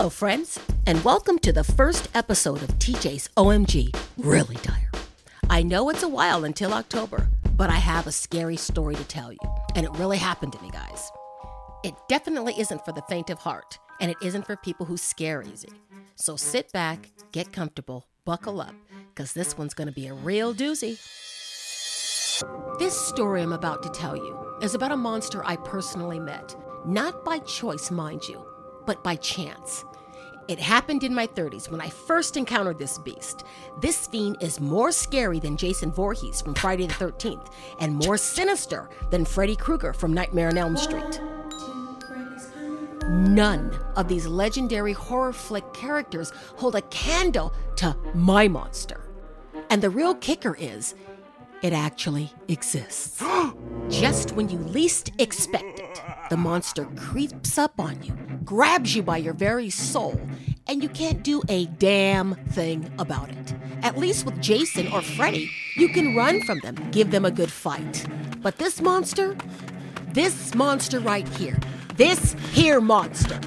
Hello, friends, and welcome to the first episode of TJ's OMG Really Diary. I know it's a while until October, but I have a scary story to tell you, and it really happened to me, guys. It definitely isn't for the faint of heart, and it isn't for people who scare easy. So sit back, get comfortable, buckle up, because this one's going to be a real doozy. This story I'm about to tell you is about a monster I personally met, not by choice, mind you, but by chance. It happened in my 30s when I first encountered this beast. This fiend is more scary than Jason Voorhees from Friday the 13th and more sinister than Freddy Krueger from Nightmare on Elm Street. None of these legendary horror flick characters hold a candle to my monster. And the real kicker is, it actually exists. Just when you least expect it, the monster creeps up on you, grabs you by your very soul, and you can't do a damn thing about it. At least with Jason or Freddy, you can run from them, give them a good fight. But this monster, this monster right here, this here monster,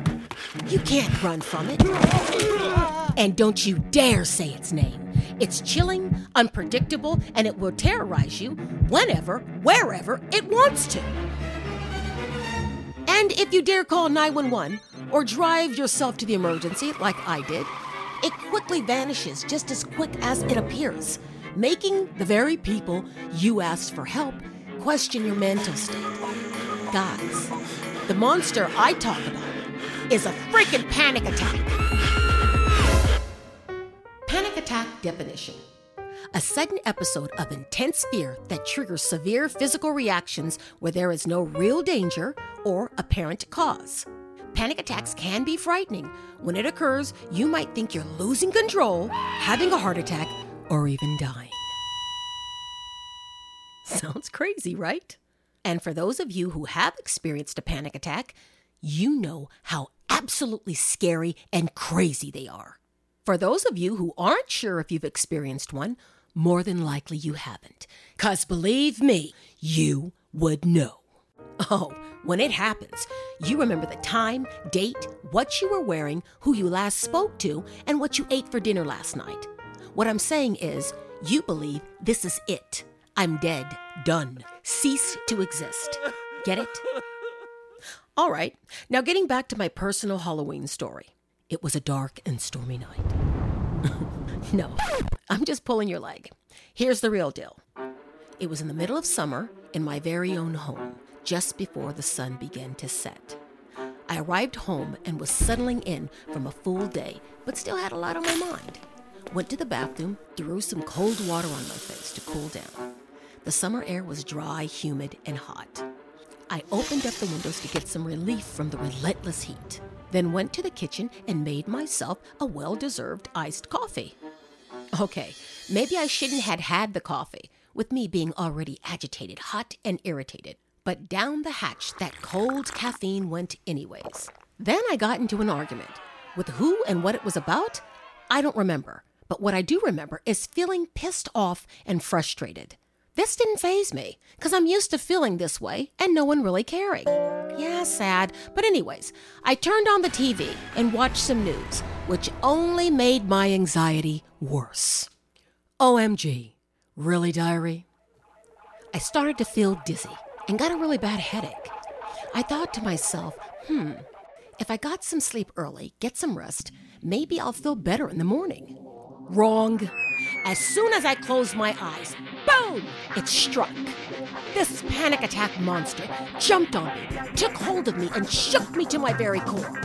you can't run from it. And don't you dare say its name. It's chilling, unpredictable, and it will terrorize you whenever, wherever it wants to. And if you dare call 911 or drive yourself to the emergency like I did, it quickly vanishes just as quick as it appears, making the very people you asked for help question your mental state. Guys, the monster I talk about is a freaking panic attack. Panic attack definition a sudden episode of intense fear that triggers severe physical reactions where there is no real danger or apparent cause. Panic attacks can be frightening. When it occurs, you might think you're losing control, having a heart attack, or even dying. Sounds crazy, right? And for those of you who have experienced a panic attack, you know how absolutely scary and crazy they are. For those of you who aren't sure if you've experienced one, more than likely you haven't. Because believe me, you would know. Oh, when it happens, you remember the time, date, what you were wearing, who you last spoke to, and what you ate for dinner last night. What I'm saying is, you believe this is it. I'm dead, done, cease to exist. Get it? All right, now getting back to my personal Halloween story. It was a dark and stormy night. no, I'm just pulling your leg. Here's the real deal it was in the middle of summer in my very own home, just before the sun began to set. I arrived home and was settling in from a full day, but still had a lot on my mind. Went to the bathroom, threw some cold water on my face to cool down. The summer air was dry, humid, and hot. I opened up the windows to get some relief from the relentless heat then went to the kitchen and made myself a well deserved iced coffee. Okay, maybe I shouldn't have had the coffee, with me being already agitated, hot, and irritated. But down the hatch, that cold caffeine went anyways. Then I got into an argument. With who and what it was about, I don't remember. But what I do remember is feeling pissed off and frustrated. This didn't faze me, because I'm used to feeling this way and no one really caring. Yeah, sad. But, anyways, I turned on the TV and watched some news, which only made my anxiety worse. OMG. Really, diary? I started to feel dizzy and got a really bad headache. I thought to myself, hmm, if I got some sleep early, get some rest, maybe I'll feel better in the morning. Wrong. As soon as I closed my eyes, boom, it struck. This panic attack monster jumped on me, took hold of me, and shook me to my very core.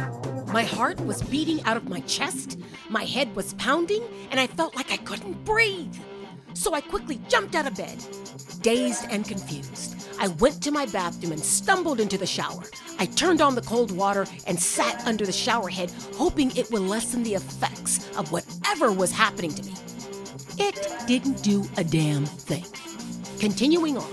My heart was beating out of my chest, my head was pounding, and I felt like I couldn't breathe. So I quickly jumped out of bed, dazed and confused. I went to my bathroom and stumbled into the shower. I turned on the cold water and sat under the shower head, hoping it would lessen the effects of whatever was happening to me. It didn't do a damn thing. Continuing on,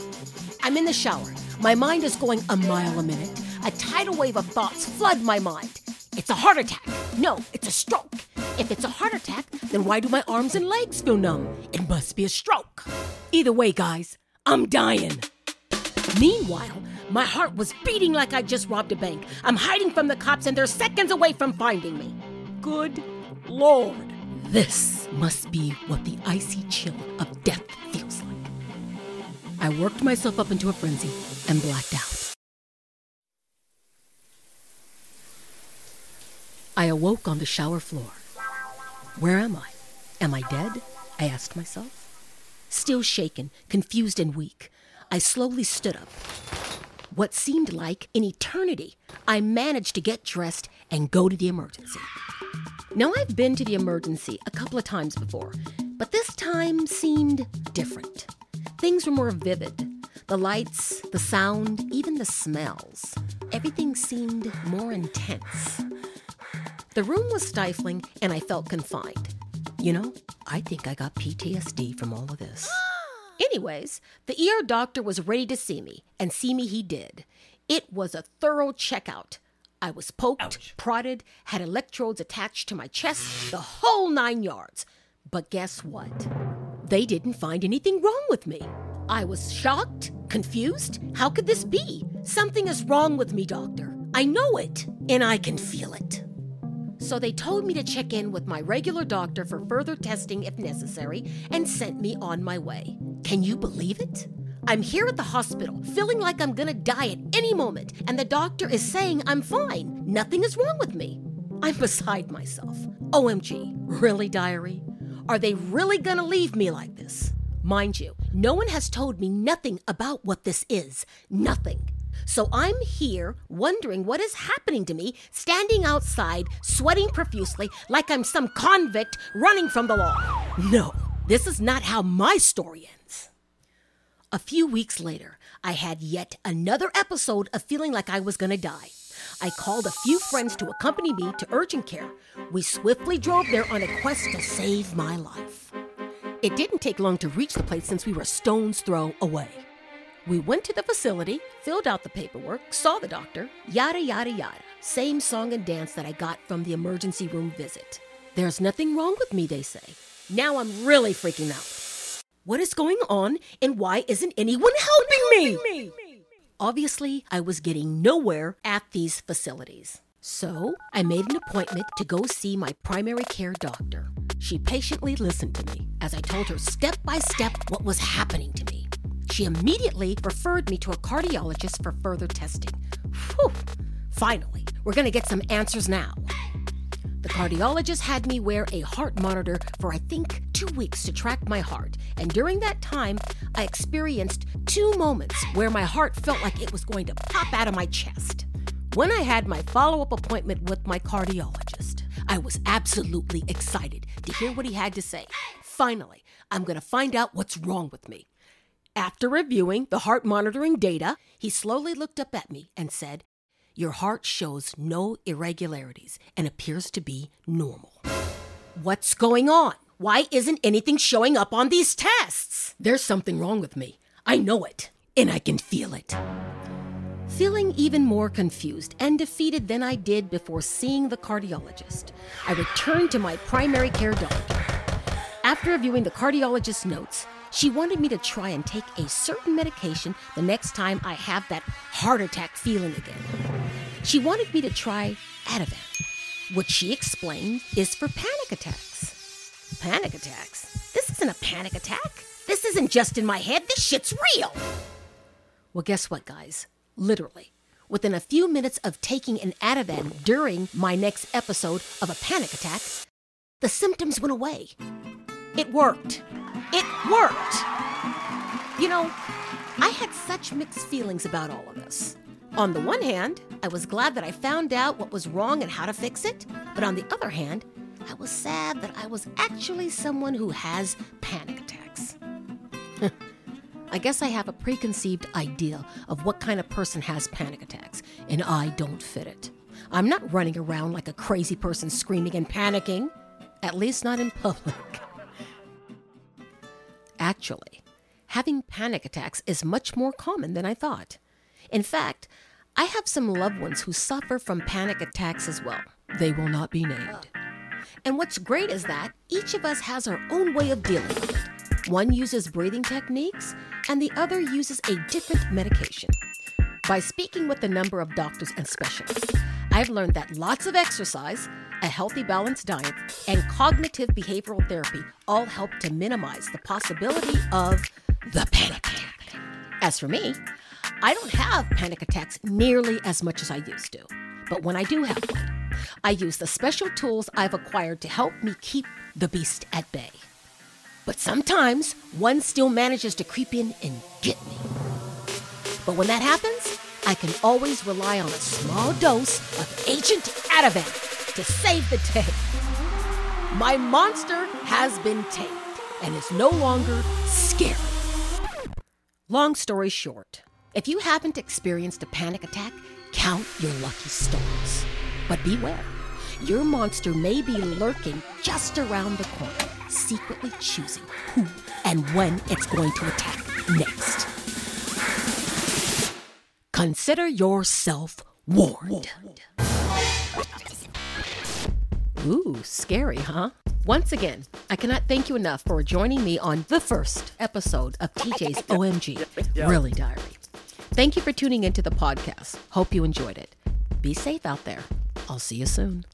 I'm in the shower. My mind is going a mile a minute. A tidal wave of thoughts flood my mind. It's a heart attack. No, it's a stroke. If it's a heart attack, then why do my arms and legs feel numb? It must be a stroke. Either way, guys, I'm dying. Meanwhile, my heart was beating like I just robbed a bank. I'm hiding from the cops and they're seconds away from finding me. Good Lord. This must be what the icy chill of death feels like. I worked myself up into a frenzy and blacked out. I awoke on the shower floor. Where am I? Am I dead? I asked myself. Still shaken, confused, and weak, I slowly stood up. What seemed like an eternity, I managed to get dressed and go to the emergency. Now, I've been to the emergency a couple of times before, but this time seemed different. Things were more vivid. The lights, the sound, even the smells. Everything seemed more intense. The room was stifling and I felt confined. You know, I think I got PTSD from all of this. Anyways, the ER doctor was ready to see me, and see me he did. It was a thorough checkout. I was poked, Ouch. prodded, had electrodes attached to my chest, the whole nine yards. But guess what? They didn't find anything wrong with me. I was shocked, confused. How could this be? Something is wrong with me, doctor. I know it, and I can feel it. So they told me to check in with my regular doctor for further testing if necessary and sent me on my way. Can you believe it? I'm here at the hospital, feeling like I'm gonna die at any moment, and the doctor is saying I'm fine. Nothing is wrong with me. I'm beside myself. OMG. Really, diary? Are they really gonna leave me like this? Mind you, no one has told me nothing about what this is. Nothing. So I'm here wondering what is happening to me, standing outside, sweating profusely like I'm some convict running from the law. No, this is not how my story ends. A few weeks later, I had yet another episode of feeling like I was gonna die. I called a few friends to accompany me to urgent care. We swiftly drove there on a quest to save my life. It didn't take long to reach the place since we were a stone's throw away. We went to the facility, filled out the paperwork, saw the doctor, yada, yada, yada. Same song and dance that I got from the emergency room visit. There's nothing wrong with me, they say. Now I'm really freaking out. What is going on and why isn't anyone helping me? Obviously, I was getting nowhere at these facilities. So I made an appointment to go see my primary care doctor. She patiently listened to me as I told her step by step what was happening to me. She immediately referred me to a cardiologist for further testing. Whew! Finally, we're to get some answers now. The cardiologist had me wear a heart monitor for, I think, two weeks to track my heart. And during that time, I experienced two moments where my heart felt like it was going to pop out of my chest. When I had my follow up appointment with my cardiologist, I was absolutely excited to hear what he had to say. Finally, I'm going to find out what's wrong with me. After reviewing the heart monitoring data, he slowly looked up at me and said, Your heart shows no irregularities and appears to be normal. What's going on? Why isn't anything showing up on these tests? There's something wrong with me. I know it, and I can feel it. Feeling even more confused and defeated than I did before seeing the cardiologist, I returned to my primary care doctor. After reviewing the cardiologist's notes, she wanted me to try and take a certain medication the next time I have that heart attack feeling again. She wanted me to try Ativan, which she explained is for panic attacks. Panic attacks? This isn't a panic attack. This isn't just in my head. This shit's real. Well, guess what, guys? Literally. Within a few minutes of taking an Ativan during my next episode of a panic attack, the symptoms went away. It worked. It worked! You know, I had such mixed feelings about all of this. On the one hand, I was glad that I found out what was wrong and how to fix it. But on the other hand, I was sad that I was actually someone who has panic attacks. I guess I have a preconceived idea of what kind of person has panic attacks, and I don't fit it. I'm not running around like a crazy person screaming and panicking, at least not in public. Actually, having panic attacks is much more common than I thought. In fact, I have some loved ones who suffer from panic attacks as well. They will not be named. And what's great is that each of us has our own way of dealing with it. One uses breathing techniques, and the other uses a different medication. By speaking with a number of doctors and specialists, I've learned that lots of exercise, a healthy, balanced diet, and cognitive behavioral therapy all help to minimize the possibility of the panic attack. As for me, I don't have panic attacks nearly as much as I used to. But when I do have one, I use the special tools I've acquired to help me keep the beast at bay. But sometimes one still manages to creep in and get me. But when that happens, I can always rely on a small dose of Agent Ativan to save the day. My monster has been tamed and is no longer scary. Long story short, if you haven't experienced a panic attack, count your lucky stars. But beware, your monster may be lurking just around the corner, secretly choosing who and when it's going to attack next. Consider yourself warned. Ooh, scary, huh? Once again, I cannot thank you enough for joining me on the first episode of TJ's OMG Really Diary. Thank you for tuning into the podcast. Hope you enjoyed it. Be safe out there. I'll see you soon.